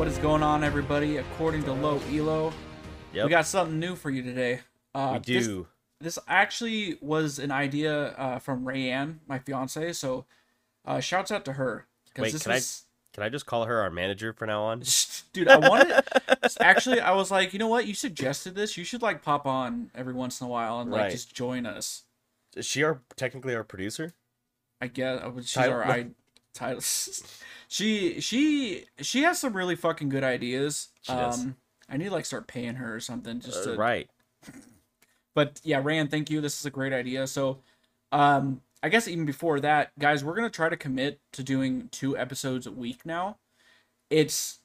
What is going on, everybody? According to Low Elo, Yep. we got something new for you today. Uh, we This, do. this actually was an idea uh, from Rayanne, my fiance. So, uh, shouts out to her. Wait, this can I- Can I just call her our manager from now on? dude, I wanted. actually, I was like, you know what? You suggested this. You should like pop on every once in a while and like Right. just join us. Is she our technically our producer? I guess uh, she's Title- our I title. She she she has some really fucking good ideas. She does. um, I need to like start paying her or something just Uh, to right. but yeah, Rand, thank you. This is a great idea. So, um, I guess even before that, guys, we're gonna try to commit to doing two episodes a week now. It's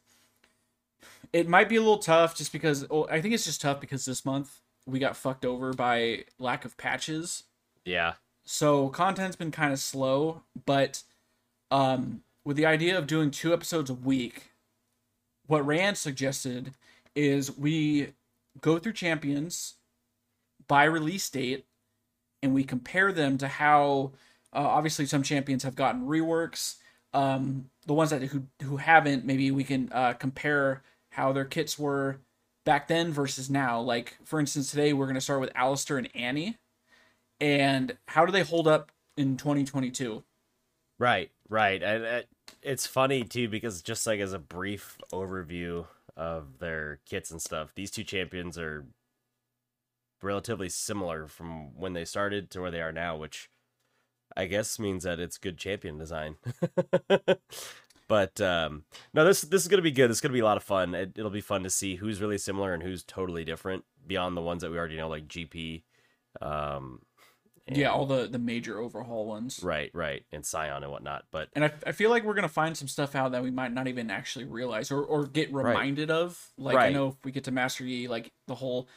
it might be a little tough just because well, I think it's just tough because this month we got fucked over by lack of patches. Yeah. So content's been kind of slow, but um, with the idea of doing two episodes a week, what Rand suggested is we go through champions by release date, and we compare them to how uh, obviously some champions have gotten reworks. Um, the ones that who who haven't, maybe we can uh, compare how their kits were back then versus now. Like for instance, today we're gonna start with Alistar and Annie and how do they hold up in 2022 Right. Right. And uh, it's funny too because just like as a brief overview of their kits and stuff, these two champions are relatively similar from when they started to where they are now, which I guess means that it's good champion design. but um no this this is to be good. It's to be a lot of fun. It, it'll be fun to see who's really similar and who's totally different beyond the ones that we already know like GP um yeah all the the major overhaul ones. Right, right, and Sion and whatnot. But and I, I feel like we're gonna find some stuff out that we might not even actually realize or, or get reminded of. Like i know if we get to master yi like the whole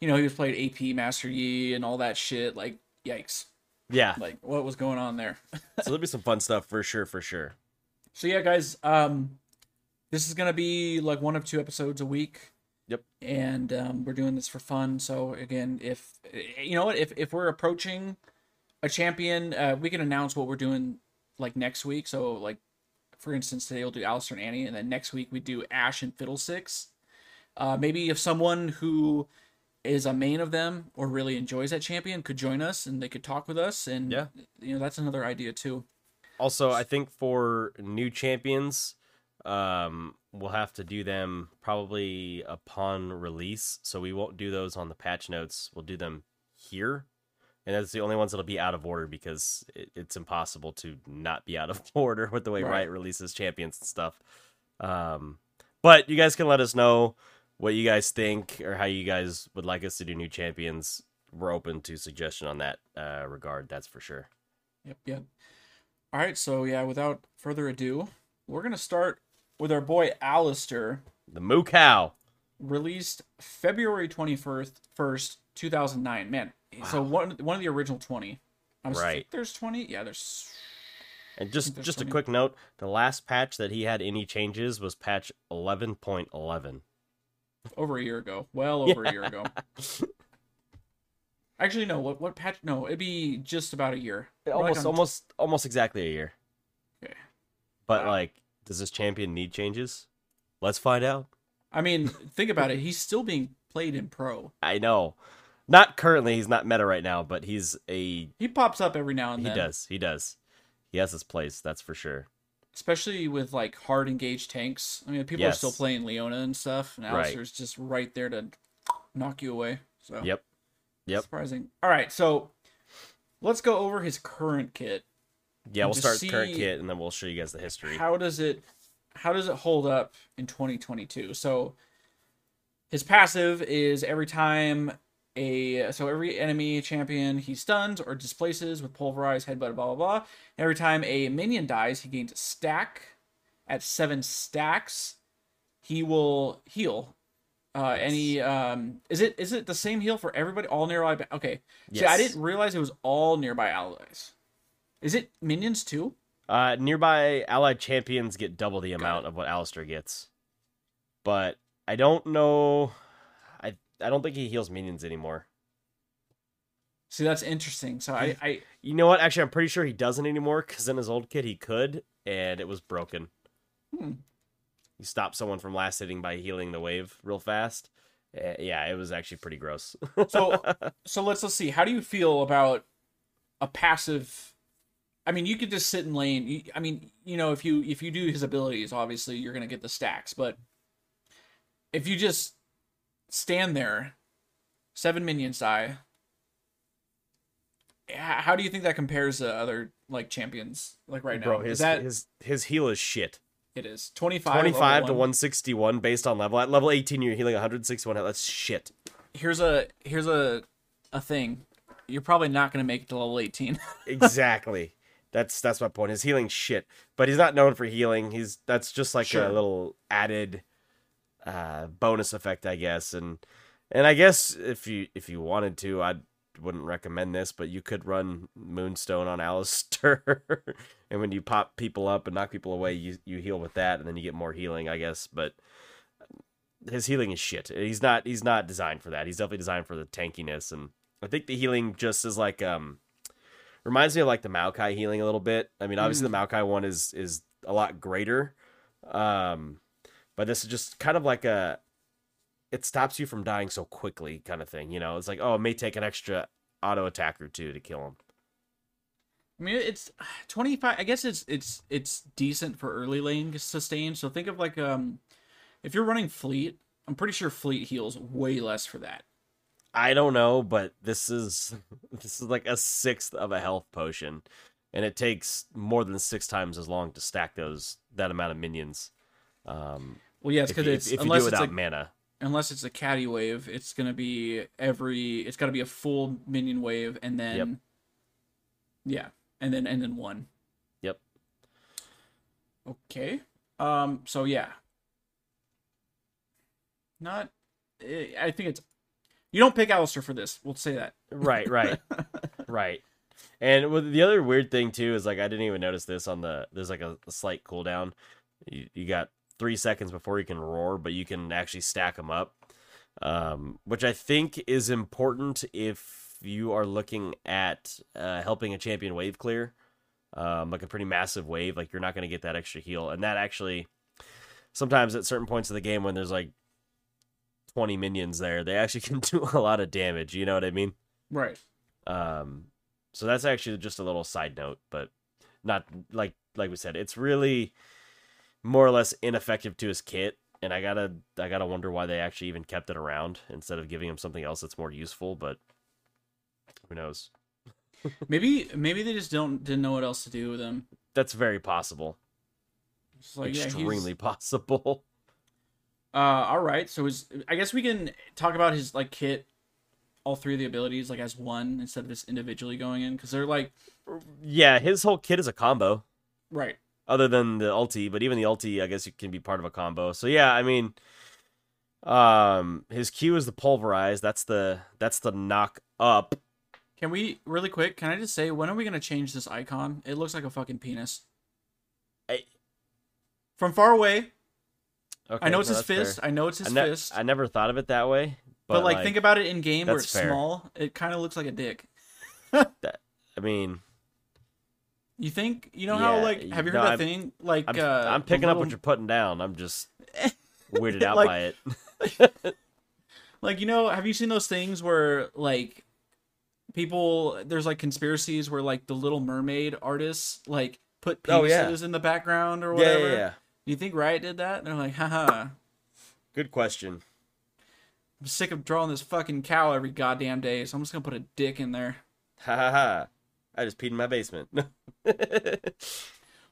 you know he was played ap master yi and all that shit like yikes. Yeah, like what was going on there? So there'll be some fun stuff for sure, for sure. so yeah guys um this is gonna be like one of two episodes a week Yep. and um, we're doing this for fun. So again if you know what? If, if we're approaching a champion uh, we can announce what we're doing like next week. So like for instance today we'll do Alistar and Annie and then next week we do Ash and Fiddlesticks. Uh, maybe if someone who is a main of them or really enjoys that champion could join us and they could talk with us and Yeah. you know that's another idea too. Also, I think for new champions, um, we'll have to do them probably upon release. So we won't do those on the patch notes. We'll do them here, and that's the only ones that'll be out of order because it, it's impossible to not be out of order with the way Right. Riot releases champions and stuff. Um, but you guys can let us know what you guys think or how you guys would like us to do new champions. We're open to suggestion on that uh, regard. That's for sure. Yep, yep. All right, so yeah, without further ado, we're gonna start with our boy Alistar, The Moo Cow. released February twenty first, first, two thousand nine. Man, so one one of the original twenty. I'm s- Right. There's twenty. Yeah, there's. And just just a quick note: the last patch that he had any changes was patch eleven point eleven. over a year ago. Well over a year ago. Actually, no. What what patch? No, it'd be just about a year. We're like Almost, on- almost, almost exactly a year. Okay. But Wow. like, does this champion need changes? Let's find out. I mean, think about it. He's still being played in pro. I know, not currently. He's not meta right now, but he's a. He pops up every now and He then. He does. He does. He has his place. That's for sure. especially with like hard engaged tanks. I mean, people are still playing Leona and stuff, and Right. Alistar's just right there to knock you away. So Yep. Yep. surprising. All right, so let's go over his current kit. Yeah, we'll start with current kit, and then we'll show you guys the history. How does it how does it hold up in 2022? So his passive is every time a so every enemy champion he stuns or displaces with pulverize, headbutt, blah blah blah. Every time a minion dies, he gains a stack. At seven stacks, he will heal. Uh, any um, is it is it the same heal for everybody? All nearby. Okay. See, I didn't realize it was all nearby allies. Is it minions too? Uh, nearby allied champions get double the amount of what Alistar gets, but I don't know. I I don't think he heals minions anymore. See, that's interesting. So I, I You know what? Actually, I'm pretty sure he doesn't anymore because in his old kit he could, and it was broken. you stop someone from last hitting by healing the wave real fast. Uh, yeah, it was actually pretty gross. so so let's let's see. How do you feel about a passive? I mean, you could just sit in lane. I mean, you know, if you if you do his abilities, obviously you're gonna get the stacks. But if you just stand there, seven minions die. How do you think that compares to other like champions like right now? Bro, his is that his his heal is shit. it is 25 25 to 161 based on level. At level 18, you're healing 161. That's shit. Here's a here's a a thing. You're probably not gonna make it to level 18. Exactly. That's that's my point. His healing shit, but he's not known for healing. He's that's just like Sure. a little added uh, bonus effect, I guess. And and I guess if you if you wanted to, I wouldn't recommend this, but you could run Moonstone on Alistar, and when you pop people up and knock people away, you you heal with that, and then you get more healing, I guess. But his healing is shit. He's not he's not designed for that. He's definitely designed for the tankiness, and I think the healing just is like um reminds me of like the Maokai healing a little bit. I mean, obviously the Maokai one is is a lot greater, um, but this is just kind of like a it stops you from dying so quickly kind of thing. You know, it's like oh, it may take an extra auto attack or two to kill him. I mean, it's 25. I guess it's it's it's decent for early lane sustain. So think of like um, if you're running fleet, I'm pretty sure fleet heals way less for that. I don't know, but this is this is like a sixth of a health potion, and it takes more than six times as long to stack those that amount of minions. Um, Well, yeah, it's if, because you- if, if you do without a, mana. unless it's a caddy wave, it's gonna be every. It's got to be a full minion wave, and then Yep. yeah, and then and then one. Yep. Okay. Um. So yeah. Not. eh, I think it's. You don't pick Alistar for this. We'll say that. Right, right, right. And the other weird thing too is like I didn't even notice this on the there's like a, a slight cooldown. You, you got three seconds before you can roar, but you can actually stack them up, um, which I think is important if you are looking at uh, helping a champion wave clear, um, like a pretty massive wave. Like you're not going to get that extra heal, and that actually sometimes at certain points of the game when there's like 20 minions there, they actually can do a lot of damage. You know what I mean? Right. Um, so that's actually just a little side note, but not like like we said, it's really more or less ineffective to his kit, and I gotta I gotta wonder why they actually even kept it around instead of giving him something else that's more useful. But who knows? Maybe maybe they just don't didn't know what else to do with him. That's very possible, like, yeah, extremely possible. Uh, all right. So his, I guess we can talk about his like kit, all three of the abilities like as one instead of just individually going in because they're like Yeah, his whole kit is a combo. right. other than the ulti, but even the ulti, I guess it can be part of a combo. So yeah, I mean, um, his Q is the pulverize. That's the that's the knock up. Can we really quick? Can I just say when are we gonna change this icon? It looks like a fucking penis. I- From far away, Okay, I know it's no, his that's fair. fist. I know it's his I, ne- fist. I never thought of it that way, but, but, like, think about it in game where it's fair. small. It kind of looks like a dick. I mean, You think? You know how like have you heard no, that I'm- thing? Like I'm, uh, I'm picking up what you're putting down. I'm just weirded out Like- by it. like you know have you seen those things where like people there's like conspiracies where like the little mermaid artists like put penises Oh, yeah. in the background or yeah, whatever yeah, yeah. Do you think riot did that they're like haha Good question. i'm sick of drawing this fucking cow every goddamn day so i'm just gonna put a dick in there Ha ha ha! I just peed in my basement. so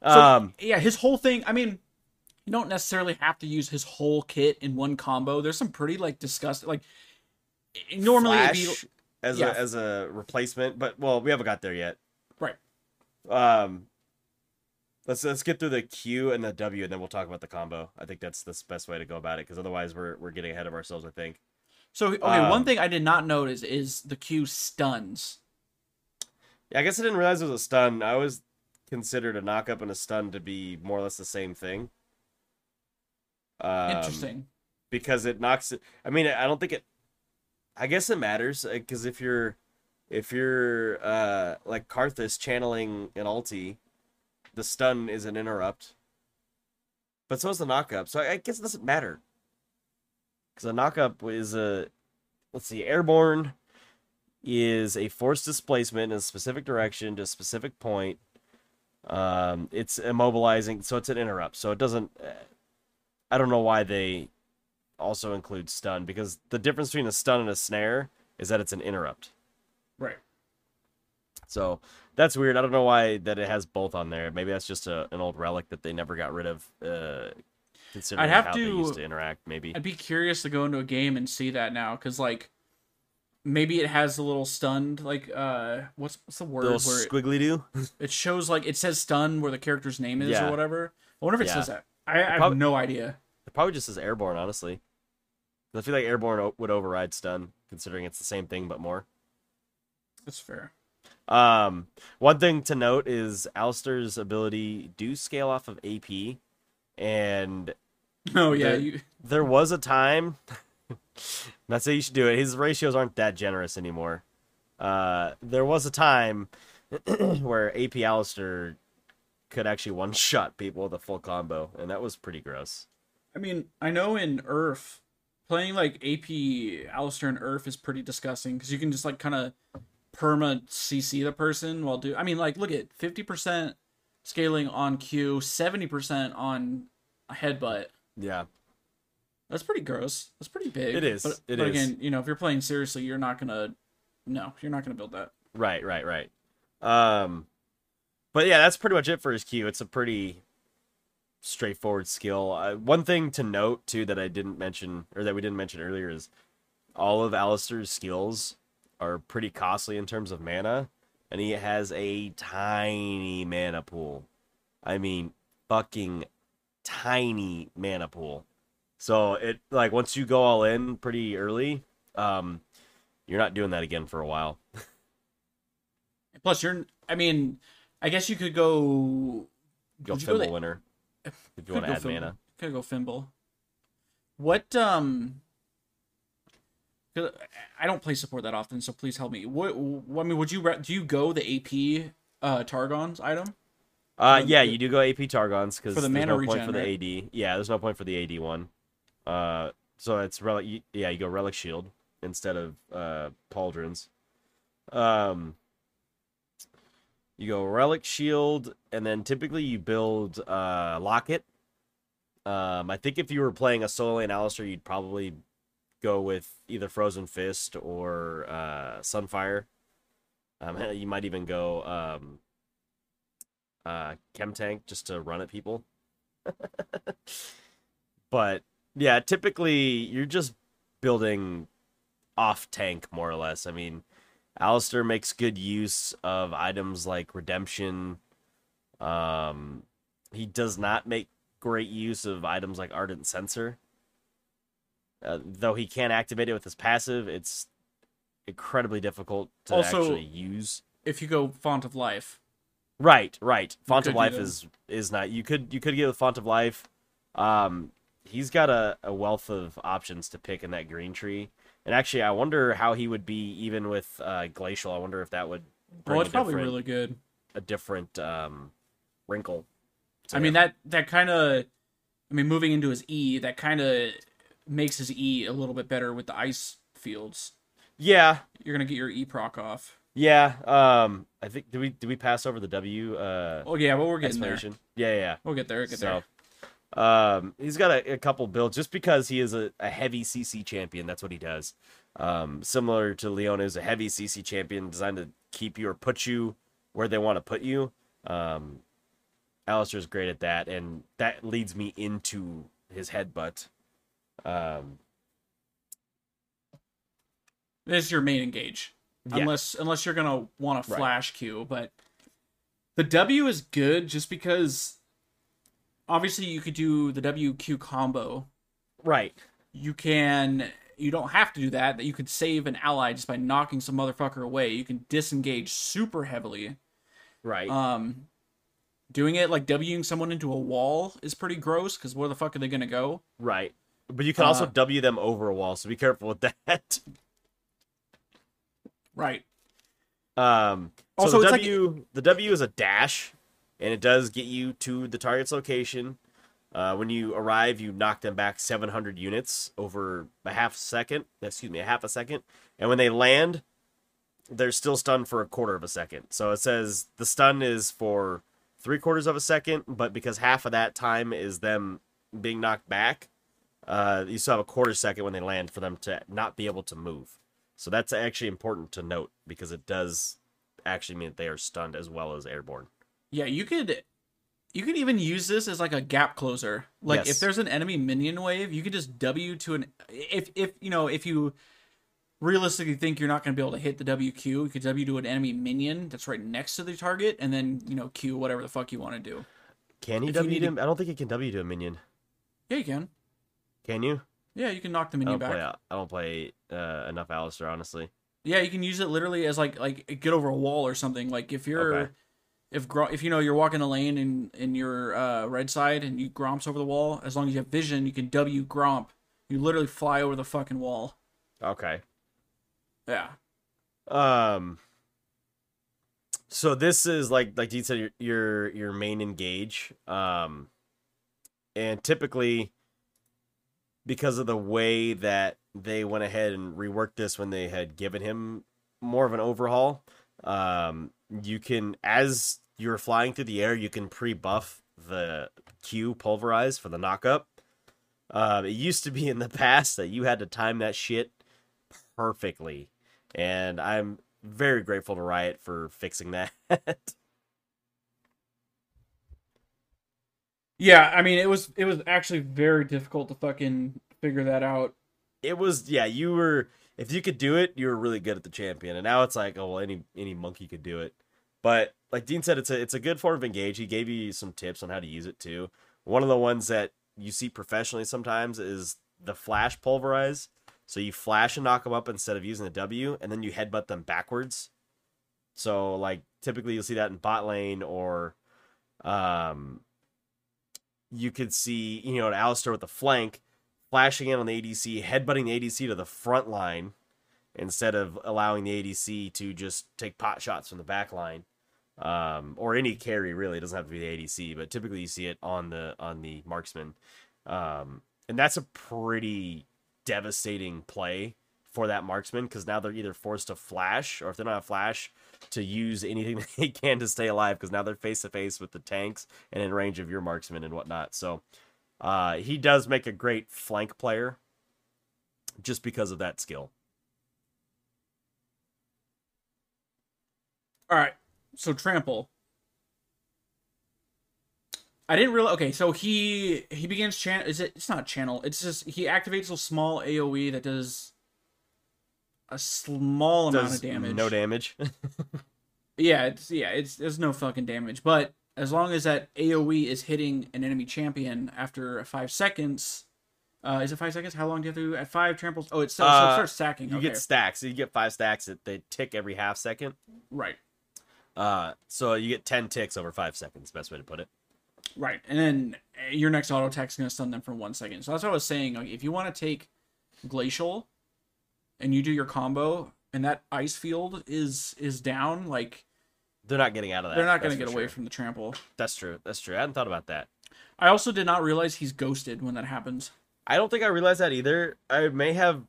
um, yeah his whole thing i mean you don't necessarily have to use his whole kit in one combo there's some pretty like disgusting like normally be as yeah. a as a replacement, but well, we haven't got there yet. right Um, let's let's get through the Q and the W, and then we'll talk about the combo. I think that's the best way to go about it, because otherwise we're we're getting ahead of ourselves. I think. so okay one Um, thing i did not notice is the q stuns Yeah, I guess I didn't realize it was a stun. I always considered a knockup and a stun to be more or less the same thing. Um, interesting because it knocks it. I mean, I don't think it. I guess it matters because if you're, if you're uh like Karthus channeling an ulti, the stun is an interrupt. but so is the knock up. So I guess it doesn't matter because a knock up is a let's see, airborne is a forced displacement in a specific direction to a specific point. Um, it's immobilizing, so it's an interrupt. So it doesn't. Uh, I don't know why they also include stun because the difference between a stun and a snare is that it's an interrupt. Right. So that's weird. I don't know why that it has both on there. Maybe that's just a, an old relic that they never got rid of. Uh, considering I'd have how to- they used to interact. Maybe. I'd be curious to go into a game and see that now, because like maybe it has a little stunned like uh what's what's the word Little where it, squiggly do. it shows like it says stun where the character's name is Yeah. or whatever. I wonder if it Yeah. says that. I, I have no idea. It probably just says airborne, honestly I feel like airborne o- would override stun, considering it's the same thing but more. That's fair. Um, one thing to note is Alistar's ability do scale off of AP, and Oh yeah, The- you there was a time. not saying you should do it. His ratios aren't that generous anymore. Uh, there was a time where AP Alistar could actually one shot people with a full combo, and that was pretty gross. I mean, I know in URF, playing like AP Alistar and URF is pretty disgusting because you can just like kind of perma CC the person while do. I mean, like look at fifty percent scaling on Q, seventy percent on a headbutt. Yeah, That's pretty gross. That's pretty big. It is. But, It but is. again, you know, if you're playing seriously, you're not gonna. No, you're not gonna build that. right, right, right. Um, but yeah, that's pretty much it for his Q. It's a pretty straightforward skill. Uh, one thing to note too that I didn't mention or that we didn't mention earlier is all of Alistar's skills are pretty costly in terms of mana, and he has a tiny mana pool. I mean, fucking tiny mana pool. So it like once you go all in pretty early, um, you're not doing that again for a while. Plus, you're. I mean, I guess you could go. Go go Fimble the- winner if you want to add Fimble. mana. Could go Fimble. What um I don't play support that often, so please help me. What, what I mean, would you do you go the AP uh Targon's item? Uh, yeah, the- you do go AP Targons because for the there's mana no point regen, for the? AD. Yeah, there's no point for the AD one. Uh, so it's relic. you- Yeah, you go Relic Shield instead of uh Pauldrons. Um, you go Relic Shield, and then typically you build uh Locket. Um, I think if you were playing a solo lane Alistar, you'd probably go with either Frozen Fist or uh Sunfire. Um, you might even go um uh Chemtank just to run at people. but yeah, typically you're just building off tank more or less. I mean, Alistar makes good use of items like redemption. Um he does not make great use of items like Ardent Censer. Uh, though he can't activate it with his passive, it's incredibly difficult to Also- actually use. If you go Font of Life, Right, right. Font of Life is is not. You could you could get with Font of Life. Um, he's got a, a wealth of options to pick in that green tree. And actually, I wonder how he would be even with uh, Glacial. I wonder if that would bring well, a it's probably really good. a different um, wrinkle. I mean that that kind of, I mean, moving into his E, that kind of makes his E a little bit better with the ice fields. Yeah, You're gonna get your E proc off. yeah. Um, I think did we did we pass over the W uh, Oh yeah, well we're getting there. Yeah, yeah. yeah. We'll get there. Get So, there. um, he's got a, a couple builds just because he is a, a heavy CC champion. That's what he does. Um, similar to Leona is a heavy CC champion designed to keep you or put you where they want to put you. Um, Alistar's great at that, and that leads me into his headbutt. Um, This is your main engage. Yeah. Unless unless you're gonna want a Right. flash Q, but the W is good just because obviously you could do the WQ combo. right. You can you don't have to do that, that you could save an ally just by knocking some motherfucker away. You can disengage super heavily. Right. Um doing it like Wing someone into a wall is pretty gross because where the fuck are they gonna go? right. But you can also uh, W them over a wall, so be careful with that. Right. Um, so Also, the it's like- W, the W is a dash, and it does get you to the target's location. Uh, when you arrive, you knock them back 700 units over a half second. Excuse me, a half a second. And when they land, they're still stunned for a quarter of a second. So it says the stun is for three quarters of a second, but because half of that time is them being knocked back, uh, you still have a quarter second when they land for them to not be able to move. So that's actually important to note because it does actually mean that they are stunned as well as airborne. Yeah, you could you could even use this as like a gap closer. Like Yes. if there's an enemy minion wave, you could just W to an if if you know if you realistically think you're not going to be able to hit the WQ, you could W to an enemy minion that's right next to the target, and then you know Q whatever the fuck you want to do. Can you If W to? I don't think you can W to a minion. Yeah, you can. Can you? Yeah, you can knock the I minion don't back. play. I don't play uh, enough Alistar, honestly. Yeah, you can use it literally as like like get over a wall or something. Like if you're Okay. if if you know you're walking a lane in in your uh, red side and you gromps over the wall, as long as you have vision, you can W gromp. You literally fly over the fucking wall. Okay. Yeah. Um. So this is like like you said your your your main engage. Um. And typically, because of the way that they went ahead and reworked this when they had given him more of an overhaul, um, you can as you're flying through the air, you can pre-buff the Q pulverize for the knockup. Um, it used to be in the past that you had to time that shit perfectly and I'm very grateful to Riot for fixing that. Yeah, I mean it was it was actually very difficult to fucking figure that out. it was yeah, you were if you could do it, you were really good at the champion. And now it's like, oh well, any any monkey could do it. But like Dean said, it's a it's a good form of engage. He gave you some tips on how to use it too. One of the ones that you see professionally sometimes is the flash pulverize. So you flash and knock them up instead of using the W, and then you headbutt them backwards. So like typically you'll see that in bot lane or um you could see, you know, an Alistar with the flank flashing in on the ADC, headbutting the ADC to the front line instead of allowing the ADC to just take pot shots from the back line. Um, or any carry really it doesn't have to be the ADC, but typically you see it on the on the marksman. Um, and that's a pretty devastating play for that marksman because now they're either forced to flash or if they're not a flash to use anything they can to stay alive because now they're face to face with the tanks and in range of your marksmen and whatnot. So uh, he does make a great flank player just because of that skill. All right. So trample. I didn't realize. Okay, so he he begins channel. Is it? It's not channel. It's just he activates a small AOE that does a small amount Does of damage. No damage. Yeah, it's yeah, it's there's no fucking damage. But as long as that AOE is hitting an enemy champion after five seconds, uh, is it five seconds? How long do you have to at five tramples? Oh, it's so, so it Uh, starts stacking. you okay. get stacks. You get five stacks that they tick every half second. right, Uh, so you get ten ticks over five seconds. Best way to put it. right, and then uh, your next auto attack is gonna stun them for one second. So that's what I was saying. Like, if you want to take glacial, and you do your combo, and that ice field is is down, like They're not getting out of that. they're not gonna get for away sure. from the trample. That's true. That's true. I hadn't thought about that. I also did not realize he's ghosted when that happens. I don't think I realized that either. I may have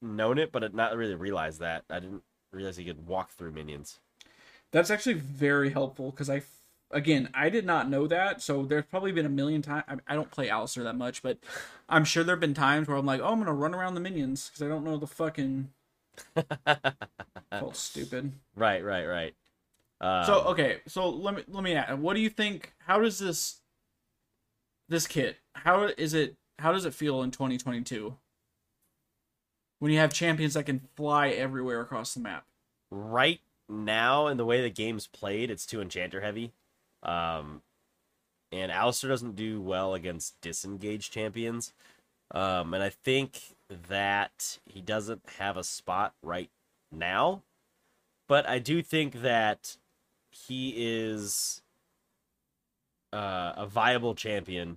known it, but not really realized that. I didn't realize he could walk through minions. That's actually very helpful because I, again, I did not know that. So there's probably been a million times. I, I don't play Alistar that much, but I'm sure there have been times where I'm like, oh, I'm gonna run around the minions because I don't know the fucking. Felt stupid. Right, right, right. Um, So okay, so let me let me ask, what do you think? How does this this kit? How is it? How does it feel in 2022 when you have champions that can fly everywhere across the map? right now, in the way the game's played, it's too enchanter heavy. Um, and Alistar doesn't do well against disengaged champions. Um, and I think that he doesn't have a spot right now. But I do think that he is uh, a viable champion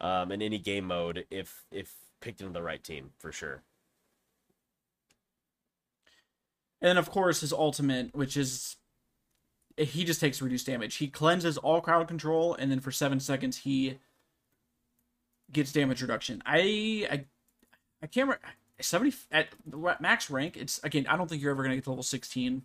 um, in any game mode if if picked into the right team for sure. And of course his ultimate, which is he just takes reduced damage. He cleanses all crowd control, and then for seven seconds he gets damage reduction. I I, I can't remember. 70 at max rank it's again i don't think you're ever going to get to level 16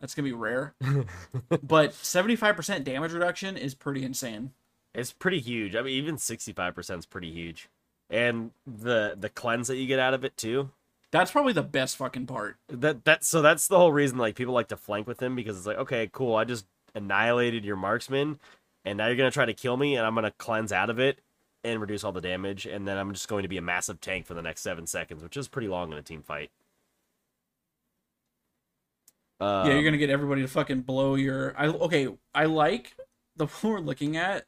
that's going to be rare but 75% damage reduction is pretty insane It's pretty huge. I mean, even 65% is pretty huge. And the the cleanse that you get out of it too. That's probably the best fucking part That that so that's the whole reason like people like to flank with him because it's like, okay, cool, I just annihilated your marksman and now you're going to try to kill me and I'm going to cleanse out of it and reduce all the damage and then I'm just going to be a massive tank for the next 7 seconds, which is pretty long in a team fight. yeah you're Um, going to get everybody to fucking blow your i okay i like the one we're looking at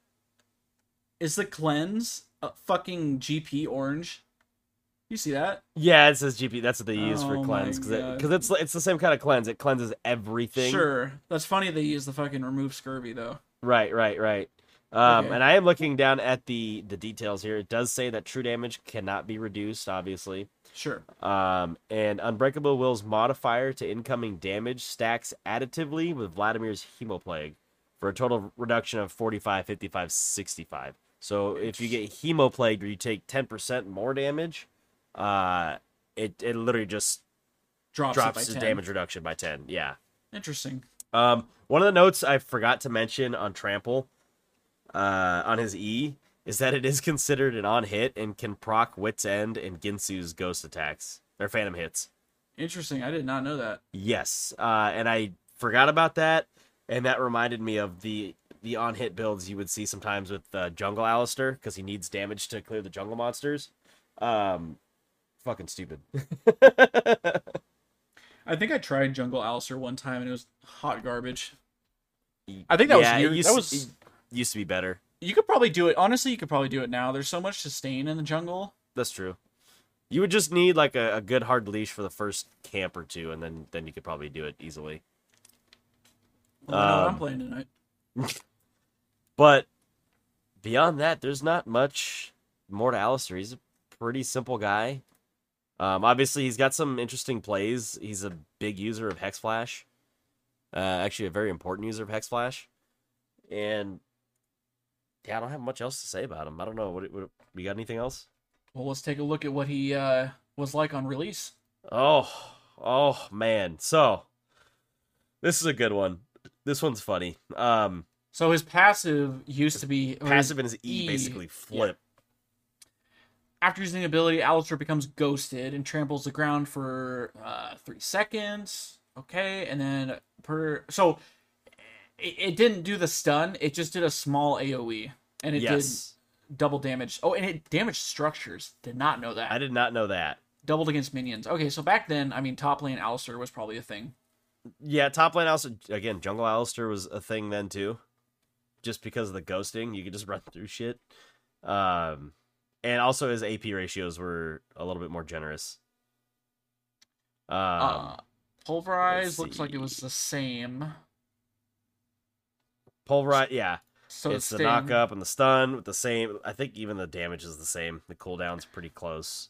is the cleanse uh, fucking gp orange you see that Yeah, it says GP. That's what they use Oh for cleanse because because it's it's the same kind of cleanse. It cleanses everything. sure that's funny they use the fucking remove scurvy though Right, right, right. Um, Okay. And I am looking down at the the details here. It does say that true damage cannot be reduced, obviously. sure Um, and Unbreakable Will's modifier to incoming damage stacks additively with Vladimir's Hemoplague for a total reduction of 45, 55, 65. So if you get Hemoplague or you take 10% more damage, uh, it, it literally just drops, drops 10. damage reduction by 10. Yeah. interesting Um, one of the notes I forgot to mention on Trample, uh, on his E, is that it is considered an on hit and can proc Wit's End and Guinsoo's ghost attacks or phantom hits. Interesting. I did not know that. Yes, uh, and I forgot about that, and that reminded me of the the on hit builds you would see sometimes with uh, Jungle Alistar because he needs damage to clear the jungle monsters. Um, fucking stupid. I think I tried Jungle Alistar one time and it was hot garbage. I think that was Yeah, it years- used, that was- it used to be better. You could probably do it. Honestly, you could probably do it now. There's so much sustain in the jungle. That's true. You would just need like a, a good hard leash for the first camp or two, and then then you could probably do it easily. Well, I know what I'm Um, playing tonight. But beyond that, there's not much more to Alistar. He's a pretty simple guy. Um, obviously, he's got some interesting plays. He's a big user of Hex Flash. Uh, actually, a very important user of Hex Flash. And yeah, I don't have much else to say about him. I don't know. What, what you got? Anything else? Well, let's take a look at what he uh, was like on release. Oh, oh man. So this is a good one. This one's funny. Um, So his passive used to be passive and his E, E, basically yeah. After using the ability, Alistar becomes ghosted and tramples the ground for uh, three seconds. Okay, and then per so it, it didn't do the stun. It just did a small AOE, and it yes, did double damage. Oh, and it damaged structures. Did not know that. I did not know that. Doubled against minions. Okay, so back then, I mean, top lane Alistar was probably a thing. Yeah, top lane also again, Jungle Alistar was a thing then too. Just because of the ghosting, you could just run through shit. Um, and also his AP ratios were a little bit more generous. Um, uh, pulverize looks like it was the same. Pulverize, yeah, So it's the Sting- knock up and the stun with the same. I think even the damage is the same. The cooldown's pretty close.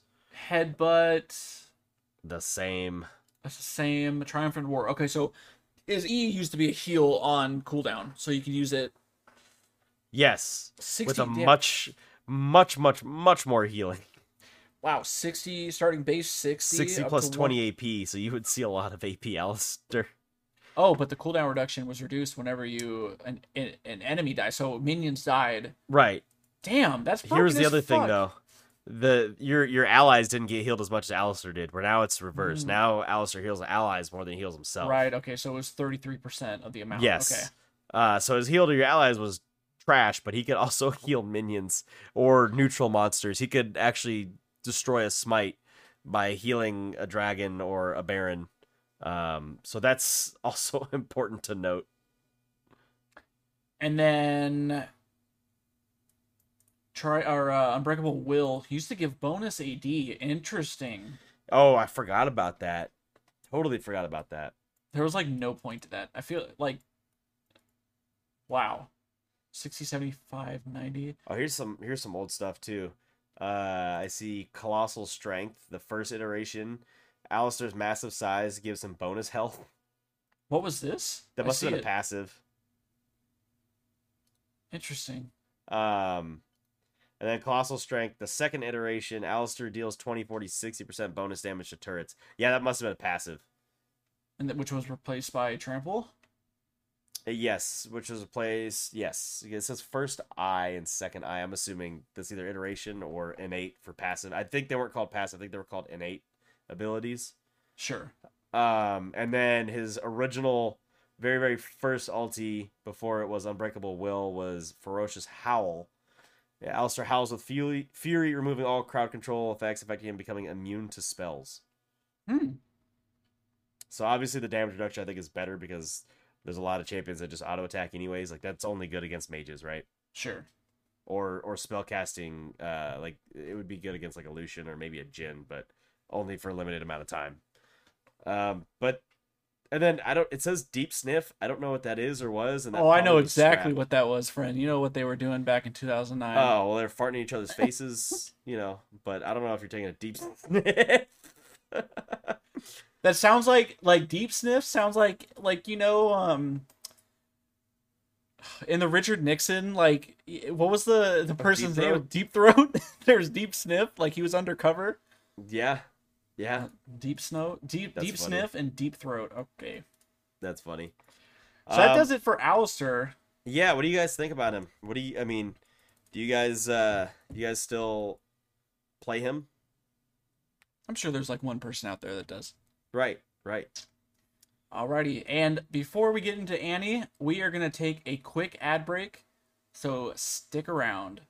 headbutt. The same. That's the same. Triumphant Roar. Okay, so his E used to be a heal on cooldown, so you can use it. Yes, 60 with a dam- much, much, much, much more healing. wow, sixty starting base sixty. 60 up plus 20 AP, so you would see a lot of AP Alistar. Oh, but the cooldown reduction was reduced whenever you an an, an enemy died. So minions died. Right. Damn, that's Here's the as other thing though. The your your allies didn't get healed as much as Alistar did, where now it's reversed. Mm. Now Alistar heals allies more than he heals himself. Right. Okay, so it was thirty three percent of the amount. Yes. Okay. Uh so his heal to your allies was trash, but he could also heal minions or neutral monsters. He could actually destroy a smite by healing a dragon or a baron. Um so that's also important to note. And then try our uh, Unbreakable Will used to give bonus AD. Interesting. Oh, I forgot about that. Totally forgot about that. There was like no point to that. I feel like wow. 60 75 90. Oh, here's some here's some old stuff too. Uh, I see colossal strength. The first iteration, Alistar's massive size gives him bonus health. What was this? That must have been a passive. Interesting. Um, And then Colossal Strength, the second iteration, Alistar deals 20, 40, 60% bonus damage to turrets. Yeah, that must have been a passive. and th- which was replaced by trample. Uh, Yes, which was a place. Yes, it says first eye and second eye. I'm assuming that's either iteration or innate for passive. I think they weren't called passive. I think they were called innate abilities. Sure. Um, and then his original, very very first ulti before it was Unbreakable Will was Ferocious Howl. Yeah, Alistar howls with fury, fury, removing all crowd control effects, affecting him becoming immune to spells. Hmm. So obviously the damage reduction I think is better because there's a lot of champions that just auto attack anyways. Like that's only good against mages, right? Sure. Or or spell casting. Uh, like it would be good against like a Lucian or maybe a Jhin, but only for a limited amount of time. Um, but and then I don't. It says deep sniff. I don't know what that is or was. And that Oh, I know exactly scrapped. what that was, friend. You know what they were doing back in 2009. Oh well, they're farting each other's faces, you know. But I don't know if you're taking a deep sniff. That sounds like like deep sniff sounds like like you know um in the Richard Nixon like what was the the person's name Throat? deep throat there's deep sniff like he was undercover yeah, yeah, deep snow deep That's deep funny. sniff and deep throat okay that's funny. so that Um, does it for Alistar Yeah, what do you guys think about him? What do you? I mean, do you guys? uh you guys still play him? I'm sure there's like one person out there that does Right, right. Alrighty, and before we get into Annie, we are gonna take a quick ad break, so stick around.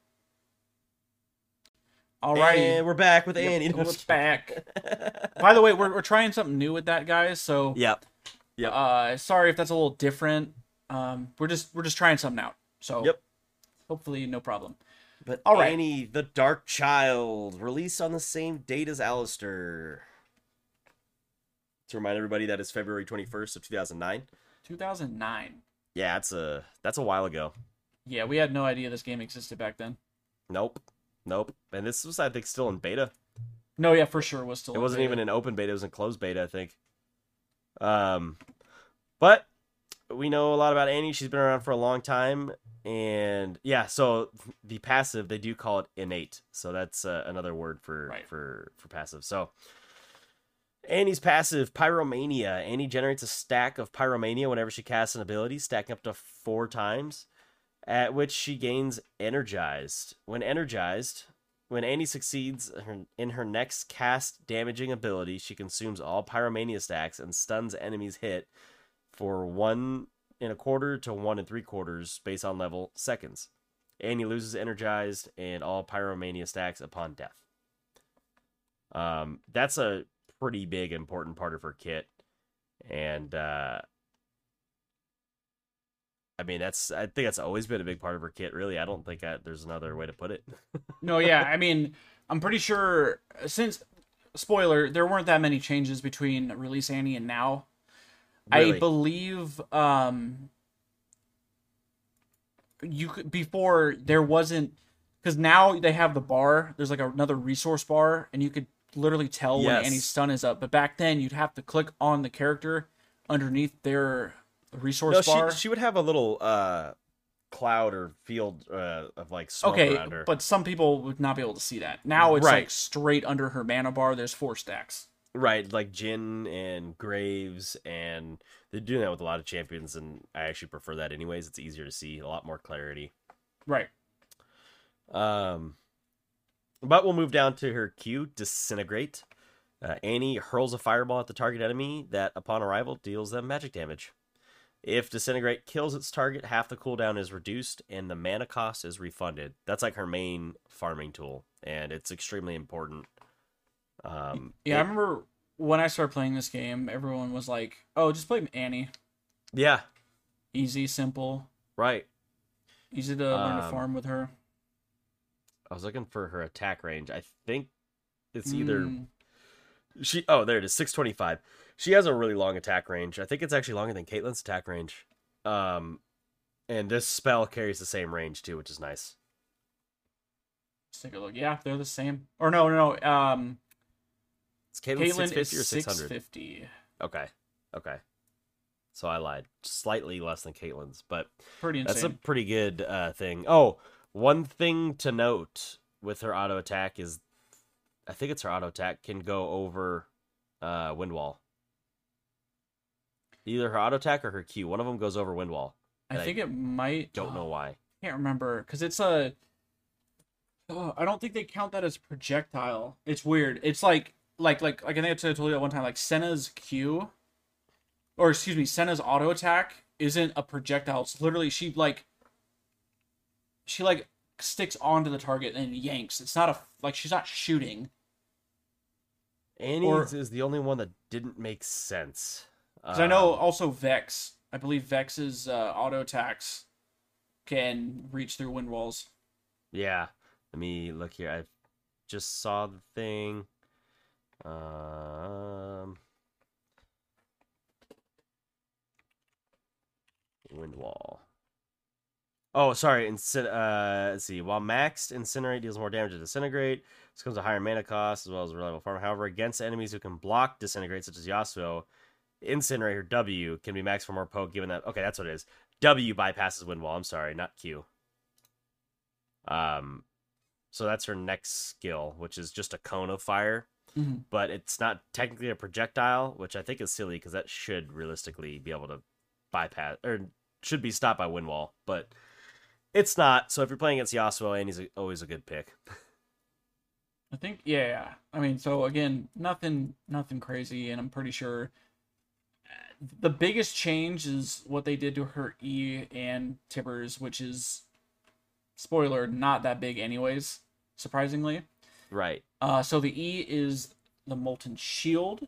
Alrighty, And we're back with Yep, Annie. we're back. By the way, we're we're trying something new with that, guys. So, yep. Yep. uh, sorry if that's a little different. Um, we're just we're just trying something out. So, Yep. hopefully, no problem. But All right. Annie, the Dark Child, released on the same date as Alistar. To remind everybody, that is February twenty first of two thousand nine. 2009. Yeah, that's a that's a while ago. Yeah, we had no idea this game existed back then. Nope, nope. And this was, I think, still in beta. No, yeah, for sure it was still. It wasn't beta. even in open beta; it was in closed beta, I think. Um, but we know a lot about Annie. She's been around for a long time, and yeah. So the passive, they do call it innate. So that's uh, another word for Right. for for passive. So Annie's passive, Pyromania. Annie generates a stack of Pyromania whenever she casts an ability, stacking up to four times, at which she gains Energized. When energized, when Annie succeeds in her next cast damaging ability, she consumes all Pyromania stacks and stuns enemies hit for one and a quarter to one and three quarters based on level seconds. Annie loses energized and all Pyromania stacks upon death. Um, that's a pretty big important part of her kit, and uh, I mean that's I think that's always been a big part of her kit. Really, I don't think I, there's another way to put it. No, yeah, I mean, I'm pretty sure since spoiler, there weren't that many changes between release Annie and now. I believe um you could before there wasn't because now they have the bar. There's like another resource bar, and you could literally tell when any stun is up. But back then, you'd have to click on the character underneath their resource No, bar. she she would have a little uh cloud or field uh, of like smoke okay, around her. but some people would not be able to see that. Now it's Right. like straight under her mana bar. There's four stacks. Right, like Jhin and Graves, and they're doing that with a lot of champions, and I actually prefer that anyways. It's easier to see, a lot more clarity. Right. Um, but we'll move down to her Q, Disintegrate. Uh, Annie hurls a fireball at the target enemy that, upon arrival, deals them magic damage. If Disintegrate kills its target, half the cooldown is reduced and the mana cost is refunded. That's like her main farming tool, and it's extremely important. Um, Yeah, I remember when I started playing this game, everyone was like, "Oh, just play Annie. yeah, Easy, simple, right. easy to learn to Um, farm with her." I was looking for her attack range. I think it's either Mm, she. Oh, there it is, six twenty five. She has a really long attack range. I think it's actually longer than Caitlyn's attack range. Um, and this spell carries the same range too, which is nice. let's take a look. Yeah, they're the same. Or no, no, no. Um, It's Caitlyn is fifty or six fifty. Okay, okay. So I lied, slightly less than Caitlyn's, but Pretty That's a pretty good uh, thing. Oh, one thing to note with her auto attack is, I think it's her auto attack can go over, uh, wind wall. Either her auto attack or her Q. One of them goes over wind wall. I And I think it might. Don't know why. can't remember because it's a. Oh, I don't think they count that as projectile. It's weird. It's like like like like I think I told you that one time. Like Senna's Q, or excuse me, Senna's auto attack isn't a projectile. It's literally she like. She like sticks onto the target and yanks. It's not a like she's not shooting. Annie's is the only one that didn't make sense. Because I know Um, also Vex. I believe Vex's uh, auto attacks can reach through wind walls. Yeah. Let me look here. I just saw the thing. Um Wind wall. Oh, sorry. Incin- uh, let's see. While maxed, incinerate deals more damage to disintegrate. This comes a higher mana cost as well as reliable farm. However, against enemies who can block disintegrate, such as Yasuo, incinerate or W can be maxed for more poke. Given that, okay, that's what it is. W bypasses wind wall. I'm sorry, not Q. Um, so that's her next skill, which is just a cone of fire, Mhm. but it's not technically a projectile, which I think is silly because that should realistically be able to bypass or should be stopped by wind wall, but it's not. So if you're playing against Yasuo, and he's always a good pick. I think yeah, yeah. I mean, so again, nothing nothing crazy and I'm pretty sure uh, the biggest change is what they did to her E and Tibbers, which is spoiler, not that big anyways, surprisingly. Right. Uh so the E is the molten shield.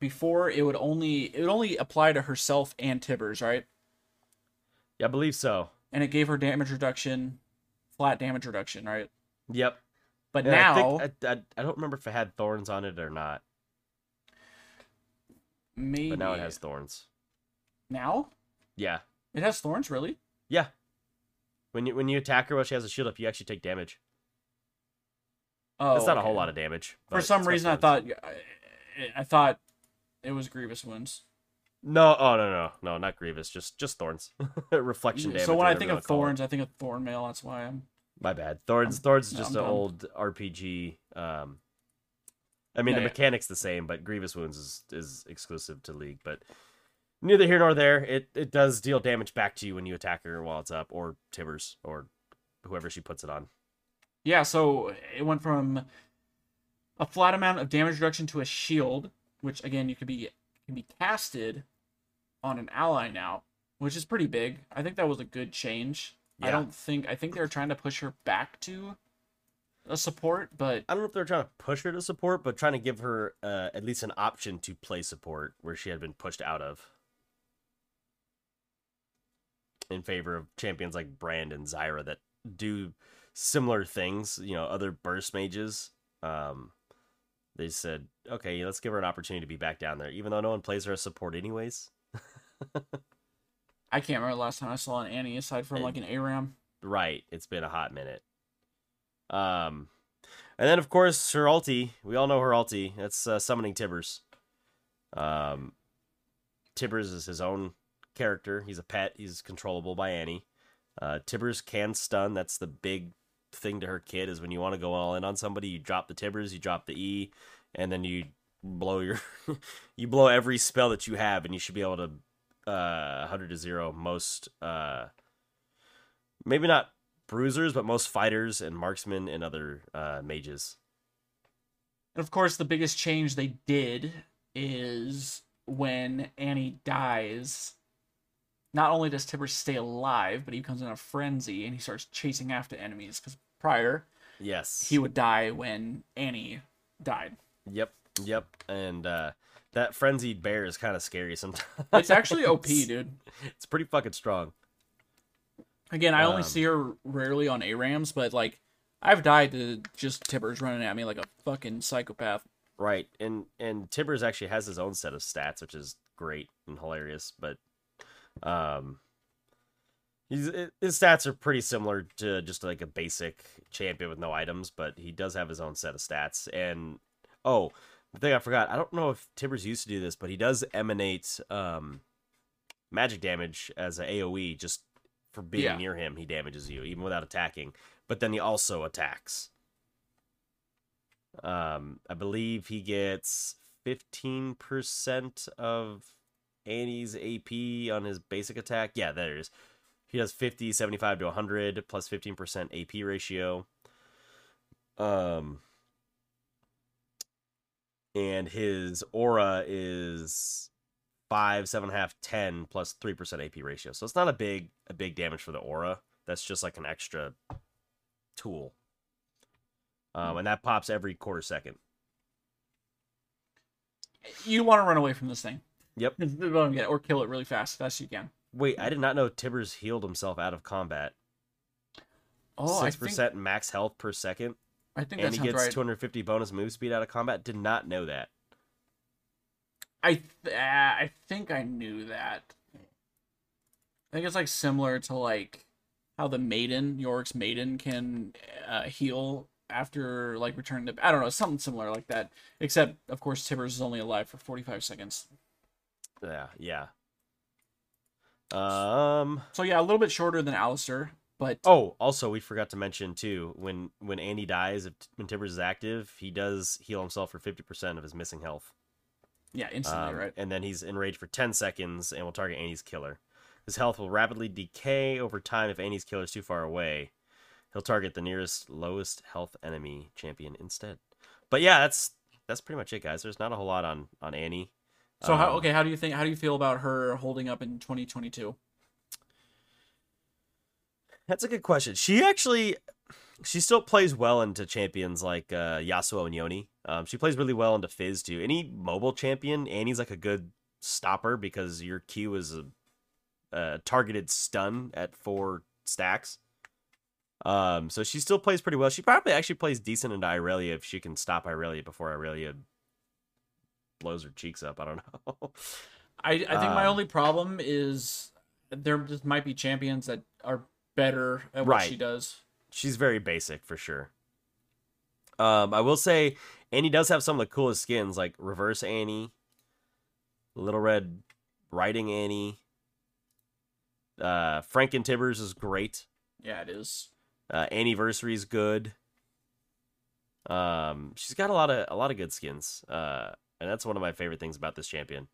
Before it would only it would only apply to herself and Tibbers, right? Yeah, I believe so. And it gave her damage reduction, flat damage reduction, right? Yep. But And I now think- I, I, I don't remember if it had thorns on it or not, maybe but now it has thorns. now Yeah. it has thorns, really? Yeah. When you when you attack her while she has a shield up, you actually take damage. Oh, It's not a whole lot of damage. For some reason, I thought I thought it was Grievous wounds. No, oh no, no, no, not Grievous, just just thorns. Reflection damage. so when I think of wanna call it. thorns, I think of Thornmail. That's why I'm. my bad. Thorns, Thorns is no, just I'm an old RPG. Um, I mean Yeah, the yeah. mechanic's the same, but Grievous wounds is is exclusive to League. But neither here nor there. It it does deal damage back to you when you attack her while it's up, or Tibbers, or whoever she puts it on. Yeah, so it went from a flat amount of damage reduction to a shield, which again you could be can be casted on an ally now, which is pretty big. I think that was a good change. I don't think I think they're trying to push her back to a support, but I don't know if they're trying to push her to support, but trying to give her uh, at least an option to play support where she had been pushed out of. In favor of champions like Brand and Zyra that do similar things, you know, other burst mages. Um, they said, okay, let's give her an opportunity to be back down there, even though no one plays her as support anyways. I can't remember the last time I saw an Annie aside from And- like an ARAM. Right. It's been a hot minute. Um, and then of course her ulti. We all know her ulti. That's uh, summoning Tibbers. Um, Tibbers is his own character. He's a pet. He's controllable by Annie. Uh, Tibbers can stun. That's the big thing to her kid. Is when you want to go all in on somebody, you drop the Tibbers, you drop the E, and then you blow your, you blow every spell that you have, and you should be able to, uh, hundred to zero most, uh, maybe not bruisers, but most fighters and marksmen and other uh, mages. And of course, the biggest change they did is when Annie dies. Not only does Tibbers stay alive, but he becomes in a frenzy and he starts chasing after enemies. Because prior, Yes. he would die when Annie died. Yep. Yep. And uh, that frenzied bear is kind of scary sometimes. It's actually OP, dude. It's pretty fucking strong. Again, I only Um, see her rarely on ARAMs, but like, I've died to just Tibbers running at me like a fucking psychopath. Right. And and Tibbers actually has his own set of stats, which is great and hilarious. But um, he's his stats are pretty similar to just like a basic champion with no items, but he does have his own set of stats. And oh, the thing I forgot, I don't know if Tibbers used to do this, but he does emanate um magic damage as a AOE just for being Yeah. near him. He damages you even without attacking. But then he also attacks. Um, I believe he gets 15% of Annie's AP on his basic attack. Yeah, there it is. He does 50, 75 to 100 plus 15% AP ratio. Um, and his aura is five, seven and a half, ten plus three percent AP ratio. So it's not a big a big damage for the aura. That's just like an extra tool. Um, and that pops every quarter second. You want to run away from this thing. Yep. or kill it really fast, fast you can. Wait, I did not know Tibbers healed himself out of combat. Oh, Six think, percent max health per second, I think and he gets right. 250 bonus move speed out of combat. Did not know that. I th- uh, I think I knew that. I think it's like similar to like how the maiden Yorick's maiden can uh, heal after like return to I don't know something similar like that. Except of course Tibbers is only alive for forty five seconds. Yeah, yeah. Um. So yeah, a little bit shorter than Alistar, but Oh, also we forgot to mention too when when Annie dies, if when Tibbers is active, he does heal himself for 50% of his missing health. yeah, instantly Um, right. And then he's enraged for 10 seconds and will target Annie's killer. His health will rapidly decay over time if Annie's killer is too far away. He'll target the nearest lowest health enemy champion instead. But yeah, that's that's pretty much it, guys. There's not a whole lot on on Annie. So how Um, okay? How do you think? How do you feel about her holding up in twenty twenty two? That's a good question. She actually, she still plays well into champions like uh, Yasuo and Yone. Um, she plays really well into Fizz too. Any mobile champion, Annie's like a good stopper because your Q is a, a targeted stun at four stacks. Um, so she still plays pretty well. She probably actually plays decent into Irelia if she can stop Irelia before Irelia blows her cheeks up. I don't know. I I think my Um, only problem is there just might be champions that are better at what she does. she's very basic for sure. Um, I will say Annie does have some of the coolest skins, like Reverse Annie, Little Red Riding Annie. Uh, Franken Tibbers is great. Yeah, it is. Uh, Annie-Versary is good. Um, she's got a lot of a lot of good skins. Uh, and that's one of my favorite things about this champion.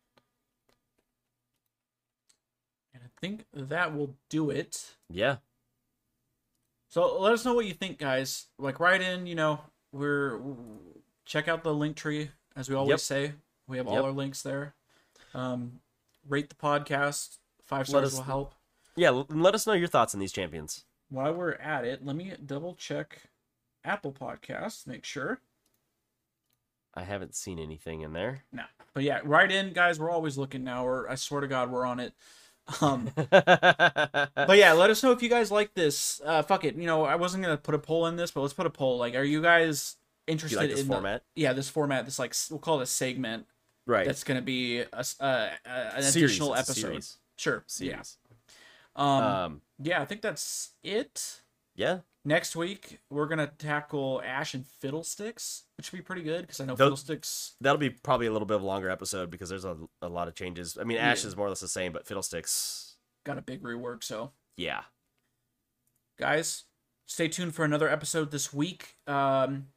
And I think that will do it. Yeah, So let us know what you think, guys. Like, write in. You know, we're check out the link tree as we always Yep. say. We have all Yep. our links there. Um, rate the podcast. Five stars us- will help. yeah. Let us know your thoughts on these champions. While we're at it, let me double check Apple Podcasts. Make sure. I haven't seen anything in there. No, but yeah, write in, guys. We're always looking now. We're I swear to God, we're on it. Um, but yeah, let us know if you guys like this. Uh, fuck it. You know, I wasn't gonna put a poll in this, but let's put a poll. Like, are you guys interested like this in the- format? yeah, this format. This like we'll call it a segment. Right. That's gonna be a, uh, uh, an Series, additional episode. series. Sure. Series. Yeah. Um, Um, yeah, I think that's it. yeah. Next week we're gonna tackle Ashe and Fiddlesticks, which would be pretty good because I know Those- Fiddlesticks. That'll be probably a little bit of a longer episode because there's a, a lot of changes. I mean, Ashe Yeah. is more or less the same, but Fiddlesticks, got a big rework. So yeah. guys stay tuned for another episode this week um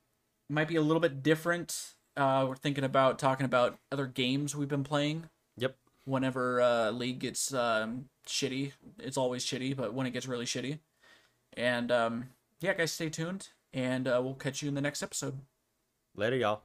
might be a little bit different uh we're thinking about talking about other games we've been playing Yep. whenever uh league gets um shitty it's always shitty but when it gets really shitty and um yeah guys stay tuned and uh, we'll catch you in the next episode Later, y'all.